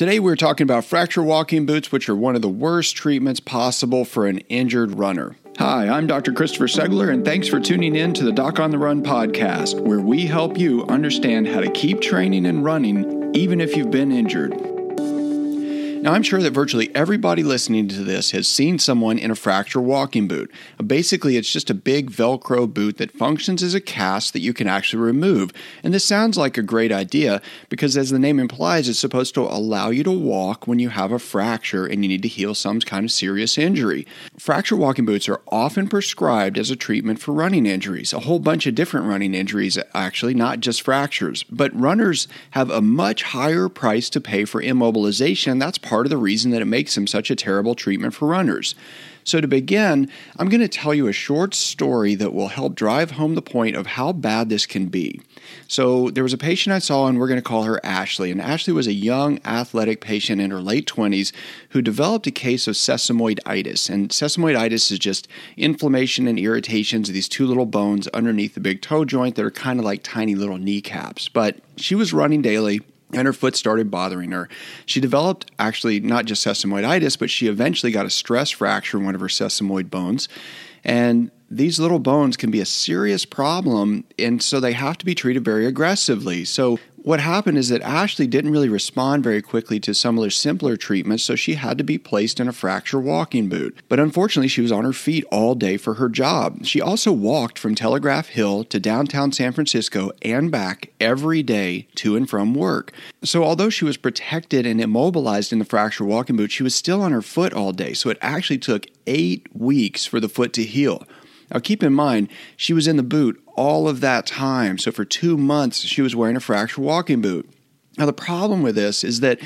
Today we're talking about fracture walking boots, which are one of the worst treatments possible for an injured runner. Hi, I'm Dr. Christopher Segler, and thanks for tuning in to the Doc on the Run podcast, where we help you understand how to keep training and running even if you've been injured. Now, I'm sure that virtually everybody listening to this has seen someone in a fracture walking boot. Basically, it's just a big Velcro boot that functions as a cast that you can actually remove. And this sounds like a great idea because, as the name implies, it's supposed to allow you to walk when you have a fracture and you need to heal some kind of serious injury. Fracture walking boots are often prescribed as a treatment for running injuries, a whole bunch of different running injuries, actually, not just fractures. But runners have a much higher price to pay for immobilization. That's part of the reason that it makes them such a terrible treatment for runners. So, to begin, I'm going to tell you a short story that will help drive home the point of how bad this can be. So, there was a patient I saw, and we're going to call her Ashley. And Ashley was a young, athletic patient in her late 20s who developed a case of sesamoiditis. And sesamoiditis is just inflammation and irritations of these two little bones underneath the big toe joint that are kind of like tiny little kneecaps. But she was running daily and her foot started bothering her. She developed actually not just sesamoiditis, but she eventually got a stress fracture in one of her sesamoid bones. And these little bones can be a serious problem, and so they have to be treated very aggressively. So, what happened is that Ashley didn't really respond very quickly to some of their simpler treatments, so she had to be placed in a fracture walking boot. But unfortunately, she was on her feet all day for her job. She also walked from Telegraph Hill to downtown San Francisco and back every day to and from work. So, although she was protected and immobilized in the fracture walking boot, she was still on her foot all day. So, it actually took eight weeks for the foot to heal. Now, keep in mind, she was in the boot all of that time. So, for two months, she was wearing a fracture walking boot. Now, the problem with this is that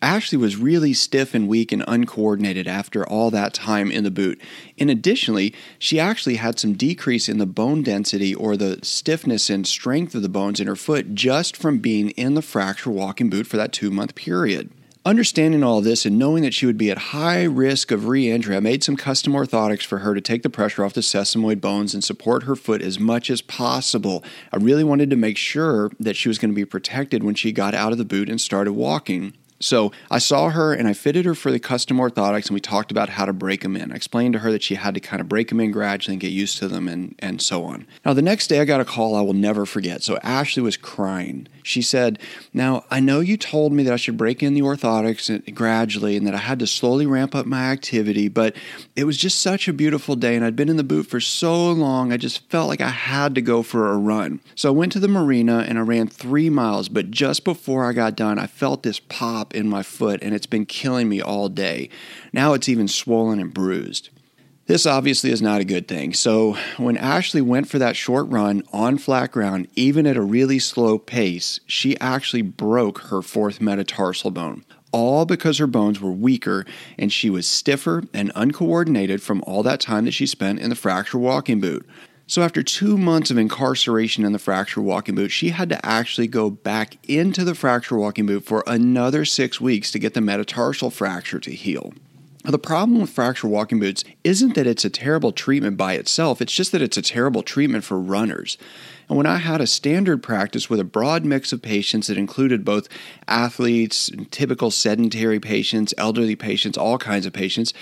Ashley was really stiff and weak and uncoordinated after all that time in the boot. And additionally, she actually had some decrease in the bone density or the stiffness and strength of the bones in her foot just from being in the fracture walking boot for that two month period. Understanding all this and knowing that she would be at high risk of re injury, I made some custom orthotics for her to take the pressure off the sesamoid bones and support her foot as much as possible. I really wanted to make sure that she was going to be protected when she got out of the boot and started walking. So I saw her and I fitted her for the custom orthotics, and we talked about how to break them in. I explained to her that she had to kind of break them in gradually and get used to them, and, and so on. Now, the next day I got a call I will never forget. So Ashley was crying. She said, Now, I know you told me that I should break in the orthotics gradually and that I had to slowly ramp up my activity, but it was just such a beautiful day, and I'd been in the boot for so long, I just felt like I had to go for a run. So I went to the marina and I ran three miles, but just before I got done, I felt this pop in my foot and it's been killing me all day. Now it's even swollen and bruised. This obviously is not a good thing. So, when Ashley went for that short run on flat ground, even at a really slow pace, she actually broke her fourth metatarsal bone. All because her bones were weaker and she was stiffer and uncoordinated from all that time that she spent in the fracture walking boot. So, after two months of incarceration in the fracture walking boot, she had to actually go back into the fracture walking boot for another six weeks to get the metatarsal fracture to heal. The problem with fracture walking boots isn't that it's a terrible treatment by itself, it's just that it's a terrible treatment for runners. And when I had a standard practice with a broad mix of patients that included both athletes, typical sedentary patients, elderly patients, all kinds of patients,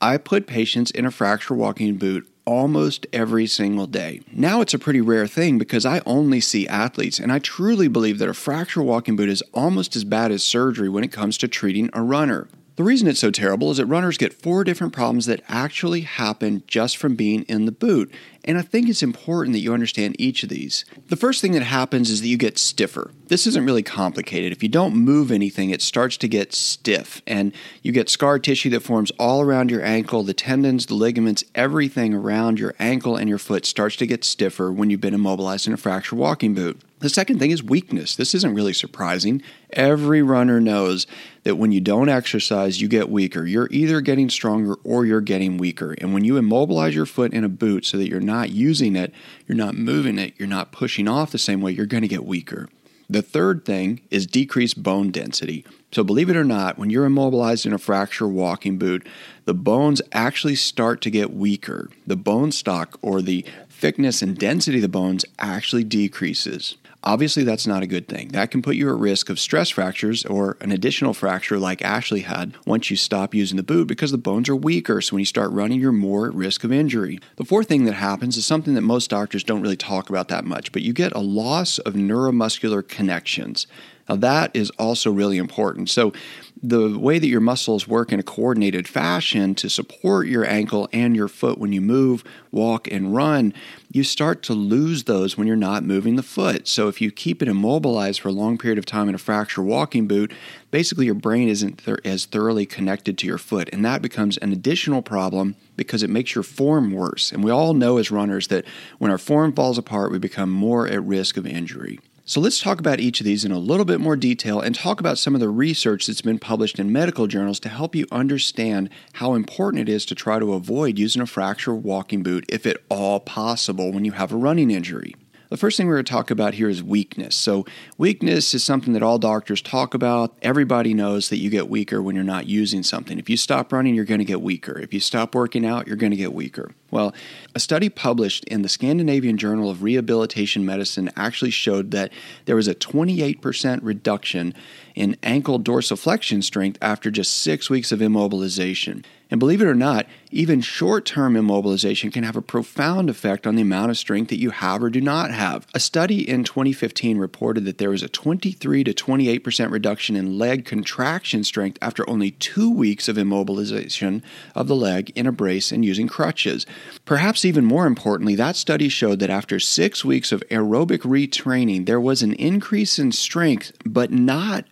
I put patients in a fracture walking boot almost every single day. Now it's a pretty rare thing because I only see athletes, and I truly believe that a fracture walking boot is almost as bad as surgery when it comes to treating a runner. The reason it's so terrible is that runners get four different problems that actually happen just from being in the boot. And I think it's important that you understand each of these. The first thing that happens is that you get stiffer. This isn't really complicated. If you don't move anything, it starts to get stiff, and you get scar tissue that forms all around your ankle. The tendons, the ligaments, everything around your ankle and your foot starts to get stiffer when you've been immobilized in a fracture walking boot. The second thing is weakness. This isn't really surprising. Every runner knows that when you don't exercise, you get weaker. You're either getting stronger or you're getting weaker. And when you immobilize your foot in a boot so that you're not using it, you're not moving it, you're not pushing off the same way, you're going to get weaker. The third thing is decreased bone density. So, believe it or not, when you're immobilized in a fracture walking boot, the bones actually start to get weaker. The bone stock or the thickness and density of the bones actually decreases. Obviously, that's not a good thing. That can put you at risk of stress fractures or an additional fracture like Ashley had once you stop using the boot because the bones are weaker. So when you start running, you're more at risk of injury. The fourth thing that happens is something that most doctors don't really talk about that much, but you get a loss of neuromuscular connections. Now, that is also really important. So, the way that your muscles work in a coordinated fashion to support your ankle and your foot when you move, walk, and run, you start to lose those when you're not moving the foot. So, if you keep it immobilized for a long period of time in a fracture walking boot, basically your brain isn't th- as thoroughly connected to your foot. And that becomes an additional problem because it makes your form worse. And we all know as runners that when our form falls apart, we become more at risk of injury. So let's talk about each of these in a little bit more detail and talk about some of the research that's been published in medical journals to help you understand how important it is to try to avoid using a fracture walking boot if at all possible when you have a running injury. The first thing we're going to talk about here is weakness. So, weakness is something that all doctors talk about. Everybody knows that you get weaker when you're not using something. If you stop running, you're going to get weaker. If you stop working out, you're going to get weaker. Well, a study published in the Scandinavian Journal of Rehabilitation Medicine actually showed that there was a 28% reduction in ankle dorsiflexion strength after just six weeks of immobilization. And believe it or not, even short term immobilization can have a profound effect on the amount of strength that you have or do not have. A study in 2015 reported that there was a 23 to 28% reduction in leg contraction strength after only two weeks of immobilization of the leg in a brace and using crutches. Perhaps even more importantly, that study showed that after six weeks of aerobic retraining, there was an increase in strength, but not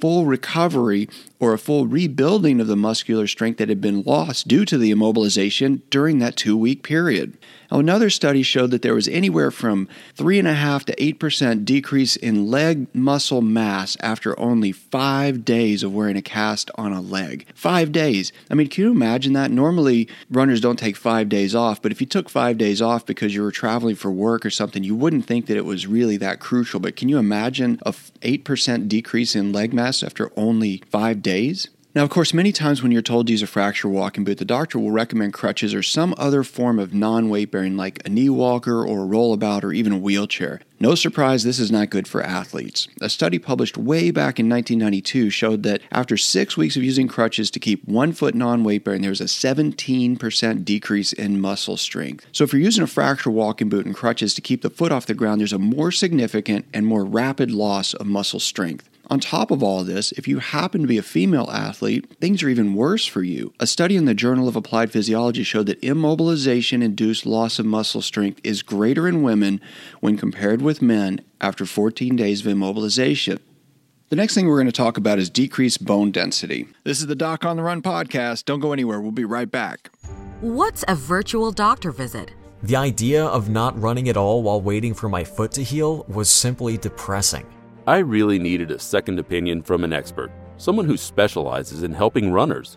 full recovery or a full rebuilding of the muscular strength that had been lost due to the immobilization during that two week period. Now, another study showed that there was anywhere from 3.5 to 8% decrease in leg muscle mass after only five days of wearing a cast on a leg. Five days. I mean, can you imagine that? Normally, runners don't take five days off, but if you took five days off because you were traveling for work or something, you wouldn't think that it was really that crucial. But can you imagine a 8% decrease in leg mass after only five days? Now, of course, many times when you're told to use a fracture walking boot, the doctor will recommend crutches or some other form of non weight bearing, like a knee walker or a rollabout or even a wheelchair. No surprise, this is not good for athletes. A study published way back in 1992 showed that after six weeks of using crutches to keep one foot non weight bearing, there was a 17% decrease in muscle strength. So, if you're using a fracture walking boot and crutches to keep the foot off the ground, there's a more significant and more rapid loss of muscle strength. On top of all this, if you happen to be a female athlete, things are even worse for you. A study in the Journal of Applied Physiology showed that immobilization induced loss of muscle strength is greater in women when compared with men after 14 days of immobilization. The next thing we're going to talk about is decreased bone density. This is the Doc on the Run podcast. Don't go anywhere. We'll be right back. What's a virtual doctor visit? The idea of not running at all while waiting for my foot to heal was simply depressing. I really needed a second opinion from an expert, someone who specializes in helping runners.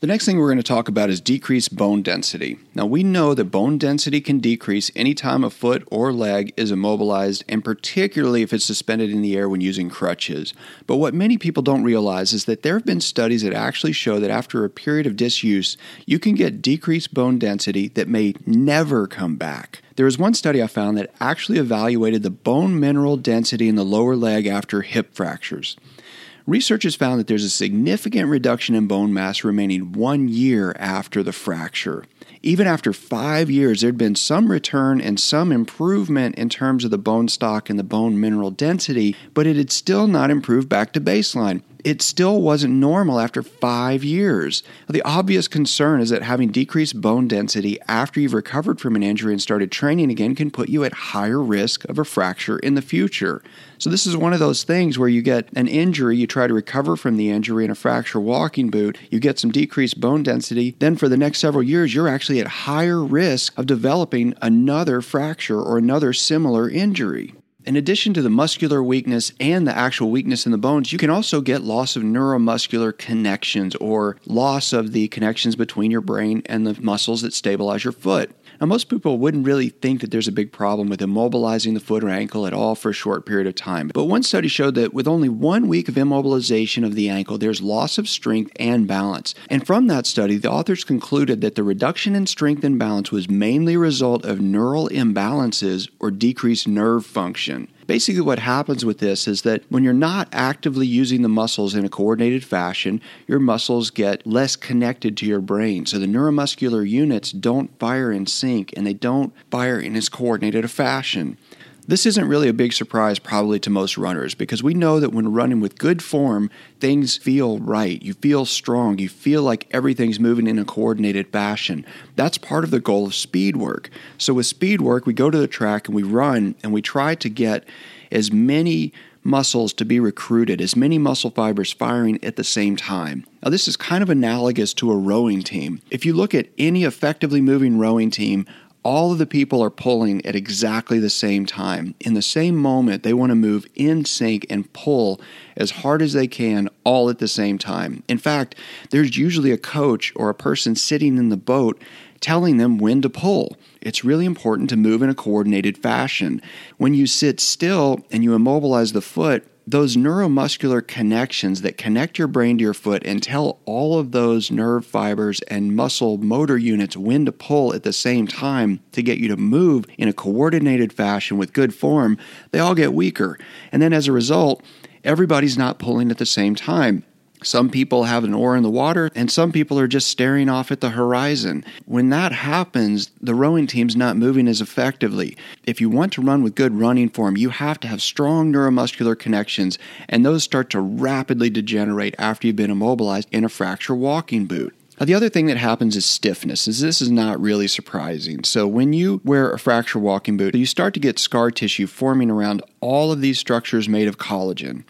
The next thing we're going to talk about is decreased bone density. Now, we know that bone density can decrease anytime a foot or leg is immobilized, and particularly if it's suspended in the air when using crutches. But what many people don't realize is that there have been studies that actually show that after a period of disuse, you can get decreased bone density that may never come back. There was one study I found that actually evaluated the bone mineral density in the lower leg after hip fractures. Researchers found that there's a significant reduction in bone mass remaining one year after the fracture. Even after five years, there'd been some return and some improvement in terms of the bone stock and the bone mineral density, but it had still not improved back to baseline it still wasn't normal after five years. The obvious concern is that having decreased bone density after you've recovered from an injury and started training again can put you at higher risk of a fracture in the future. So, this is one of those things where you get an injury, you try to recover from the injury in a fracture walking boot, you get some decreased bone density, then for the next several years, you're actually at higher risk of developing another fracture or another similar injury. In addition to the muscular weakness and the actual weakness in the bones, you can also get loss of neuromuscular connections or loss of the connections between your brain and the muscles that stabilize your foot. Now, most people wouldn't really think that there's a big problem with immobilizing the foot or ankle at all for a short period of time. But one study showed that with only one week of immobilization of the ankle, there's loss of strength and balance. And from that study, the authors concluded that the reduction in strength and balance was mainly a result of neural imbalances or decreased nerve function. Basically, what happens with this is that when you're not actively using the muscles in a coordinated fashion, your muscles get less connected to your brain. So the neuromuscular units don't fire in sync and they don't fire in as coordinated a fashion. This isn't really a big surprise, probably to most runners, because we know that when running with good form, things feel right. You feel strong. You feel like everything's moving in a coordinated fashion. That's part of the goal of speed work. So, with speed work, we go to the track and we run and we try to get as many muscles to be recruited, as many muscle fibers firing at the same time. Now, this is kind of analogous to a rowing team. If you look at any effectively moving rowing team, all of the people are pulling at exactly the same time. In the same moment, they want to move in sync and pull as hard as they can all at the same time. In fact, there's usually a coach or a person sitting in the boat telling them when to pull. It's really important to move in a coordinated fashion. When you sit still and you immobilize the foot, those neuromuscular connections that connect your brain to your foot and tell all of those nerve fibers and muscle motor units when to pull at the same time to get you to move in a coordinated fashion with good form, they all get weaker. And then as a result, everybody's not pulling at the same time. Some people have an oar in the water, and some people are just staring off at the horizon. When that happens, the rowing team's not moving as effectively. If you want to run with good running form, you have to have strong neuromuscular connections, and those start to rapidly degenerate after you've been immobilized in a fracture walking boot. Now, the other thing that happens is stiffness. Is this is not really surprising. So when you wear a fracture walking boot, you start to get scar tissue forming around all of these structures made of collagen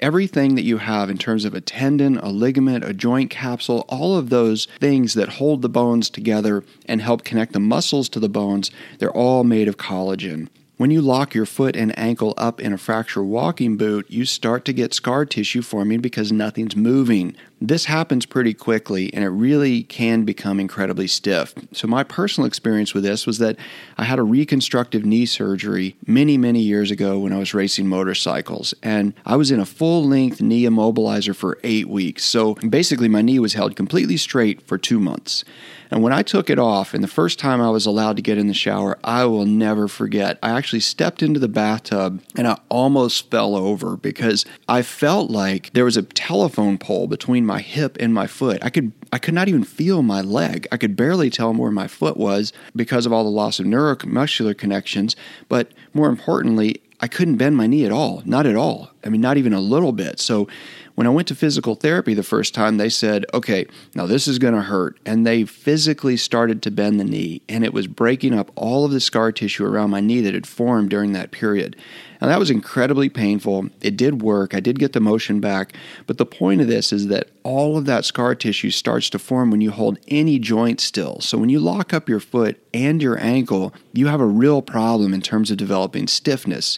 everything that you have in terms of a tendon, a ligament, a joint capsule, all of those things that hold the bones together and help connect the muscles to the bones, they're all made of collagen. When you lock your foot and ankle up in a fracture walking boot, you start to get scar tissue forming because nothing's moving. This happens pretty quickly and it really can become incredibly stiff. So, my personal experience with this was that I had a reconstructive knee surgery many, many years ago when I was racing motorcycles. And I was in a full length knee immobilizer for eight weeks. So, basically, my knee was held completely straight for two months. And when I took it off, and the first time I was allowed to get in the shower, I will never forget. I actually stepped into the bathtub and I almost fell over because I felt like there was a telephone pole between my hip and my foot. I could I could not even feel my leg. I could barely tell where my foot was because of all the loss of neuromuscular connections, but more importantly, I couldn't bend my knee at all. Not at all. I mean, not even a little bit. So when I went to physical therapy the first time, they said, okay, now this is going to hurt. And they physically started to bend the knee, and it was breaking up all of the scar tissue around my knee that had formed during that period. Now, that was incredibly painful. It did work. I did get the motion back. But the point of this is that all of that scar tissue starts to form when you hold any joint still. So, when you lock up your foot and your ankle, you have a real problem in terms of developing stiffness.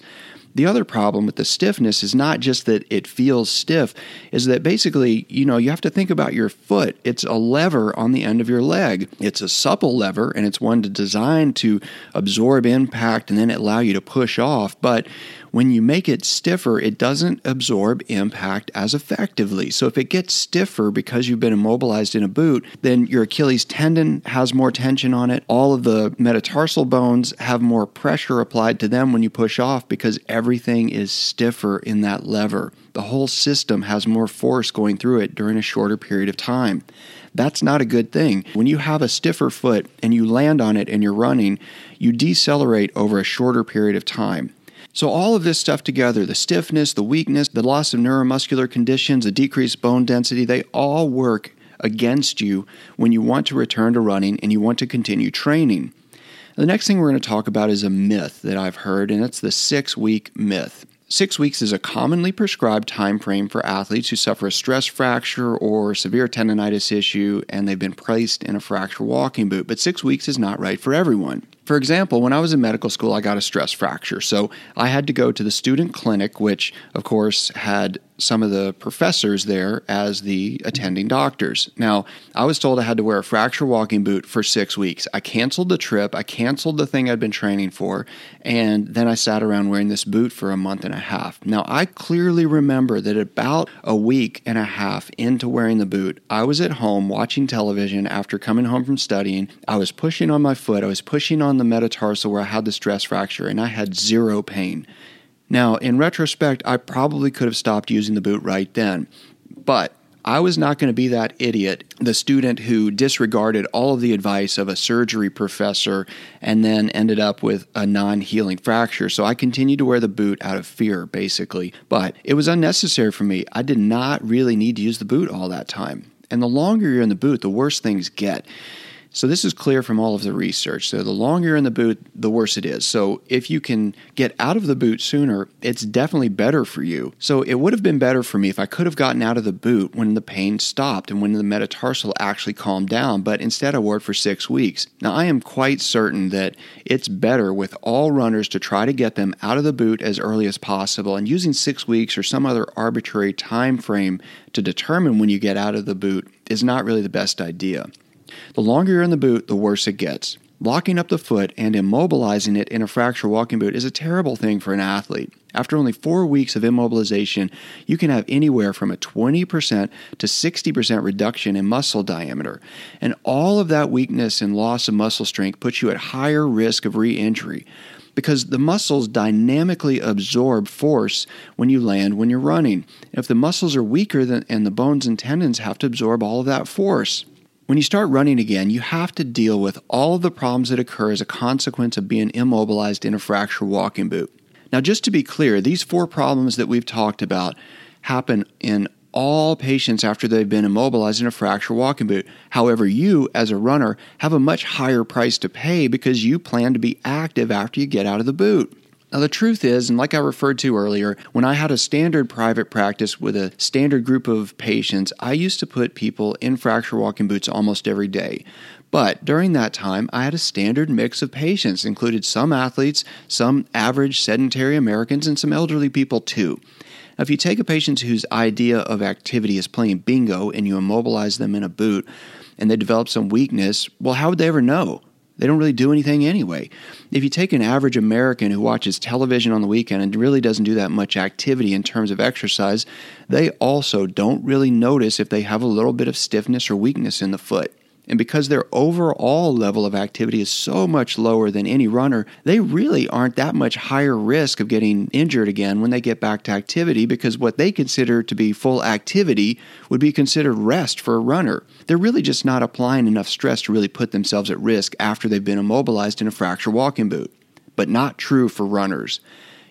The other problem with the stiffness is not just that it feels stiff, is that basically, you know, you have to think about your foot. It's a lever on the end of your leg. It's a supple lever and it's one designed to absorb impact and then allow you to push off. But when you make it stiffer, it doesn't absorb impact as effectively. So if it gets stiffer because you've been immobilized in a boot, then your Achilles tendon has more tension on it. All of the metatarsal bones have more pressure applied to them when you push off because everything is stiffer in that lever. The whole system has more force going through it during a shorter period of time. That's not a good thing. When you have a stiffer foot and you land on it and you're running, you decelerate over a shorter period of time. So, all of this stuff together the stiffness, the weakness, the loss of neuromuscular conditions, the decreased bone density they all work against you when you want to return to running and you want to continue training. The next thing we're going to talk about is a myth that I've heard, and it's the six week myth. Six weeks is a commonly prescribed time frame for athletes who suffer a stress fracture or severe tendonitis issue and they've been placed in a fracture walking boot. But six weeks is not right for everyone. For example, when I was in medical school, I got a stress fracture. So I had to go to the student clinic, which, of course, had some of the professors there as the attending doctors. Now, I was told I had to wear a fracture walking boot for six weeks. I canceled the trip, I canceled the thing I'd been training for, and then I sat around wearing this boot for a month and a half. Now, I clearly remember that about a week and a half into wearing the boot, I was at home watching television after coming home from studying. I was pushing on my foot, I was pushing on the metatarsal where I had the stress fracture, and I had zero pain. Now, in retrospect, I probably could have stopped using the boot right then, but I was not going to be that idiot, the student who disregarded all of the advice of a surgery professor and then ended up with a non healing fracture. So I continued to wear the boot out of fear, basically. But it was unnecessary for me. I did not really need to use the boot all that time. And the longer you're in the boot, the worse things get. So this is clear from all of the research. So the longer you're in the boot, the worse it is. So if you can get out of the boot sooner, it's definitely better for you. So it would have been better for me if I could have gotten out of the boot when the pain stopped and when the metatarsal actually calmed down, but instead I wore it for six weeks. Now I am quite certain that it's better with all runners to try to get them out of the boot as early as possible and using six weeks or some other arbitrary time frame to determine when you get out of the boot is not really the best idea. The longer you're in the boot, the worse it gets. Locking up the foot and immobilizing it in a fracture walking boot is a terrible thing for an athlete. After only four weeks of immobilization, you can have anywhere from a 20% to 60% reduction in muscle diameter. And all of that weakness and loss of muscle strength puts you at higher risk of re injury because the muscles dynamically absorb force when you land when you're running. If the muscles are weaker than, and the bones and tendons have to absorb all of that force. When you start running again, you have to deal with all of the problems that occur as a consequence of being immobilized in a fracture walking boot. Now, just to be clear, these four problems that we've talked about happen in all patients after they've been immobilized in a fracture walking boot. However, you, as a runner, have a much higher price to pay because you plan to be active after you get out of the boot. Now, the truth is, and like I referred to earlier, when I had a standard private practice with a standard group of patients, I used to put people in fracture walking boots almost every day. But during that time, I had a standard mix of patients, included some athletes, some average sedentary Americans, and some elderly people too. Now, if you take a patient whose idea of activity is playing bingo and you immobilize them in a boot and they develop some weakness, well, how would they ever know? They don't really do anything anyway. If you take an average American who watches television on the weekend and really doesn't do that much activity in terms of exercise, they also don't really notice if they have a little bit of stiffness or weakness in the foot. And because their overall level of activity is so much lower than any runner, they really aren't that much higher risk of getting injured again when they get back to activity because what they consider to be full activity would be considered rest for a runner. They're really just not applying enough stress to really put themselves at risk after they've been immobilized in a fracture walking boot. But not true for runners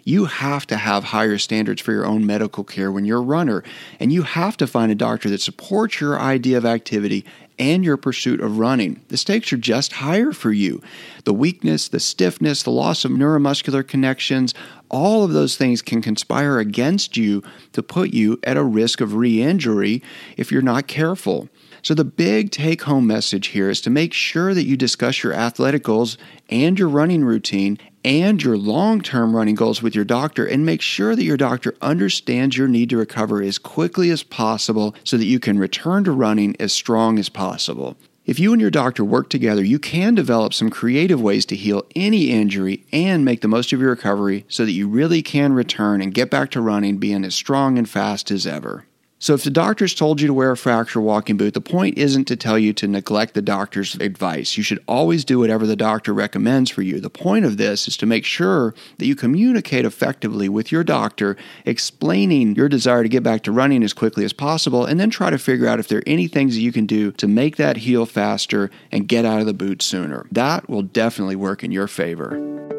you have to have higher standards for your own medical care when you're a runner. And you have to find a doctor that supports your idea of activity and your pursuit of running. The stakes are just higher for you. The weakness, the stiffness, the loss of neuromuscular connections, all of those things can conspire against you to put you at a risk of re injury if you're not careful. So, the big take home message here is to make sure that you discuss your athletic goals and your running routine and your long term running goals with your doctor and make sure that your doctor understands your need to recover as quickly as possible so that you can return to running as strong as possible. If you and your doctor work together, you can develop some creative ways to heal any injury and make the most of your recovery so that you really can return and get back to running being as strong and fast as ever. So, if the doctor's told you to wear a fracture walking boot, the point isn't to tell you to neglect the doctor's advice. You should always do whatever the doctor recommends for you. The point of this is to make sure that you communicate effectively with your doctor, explaining your desire to get back to running as quickly as possible, and then try to figure out if there are any things that you can do to make that heal faster and get out of the boot sooner. That will definitely work in your favor.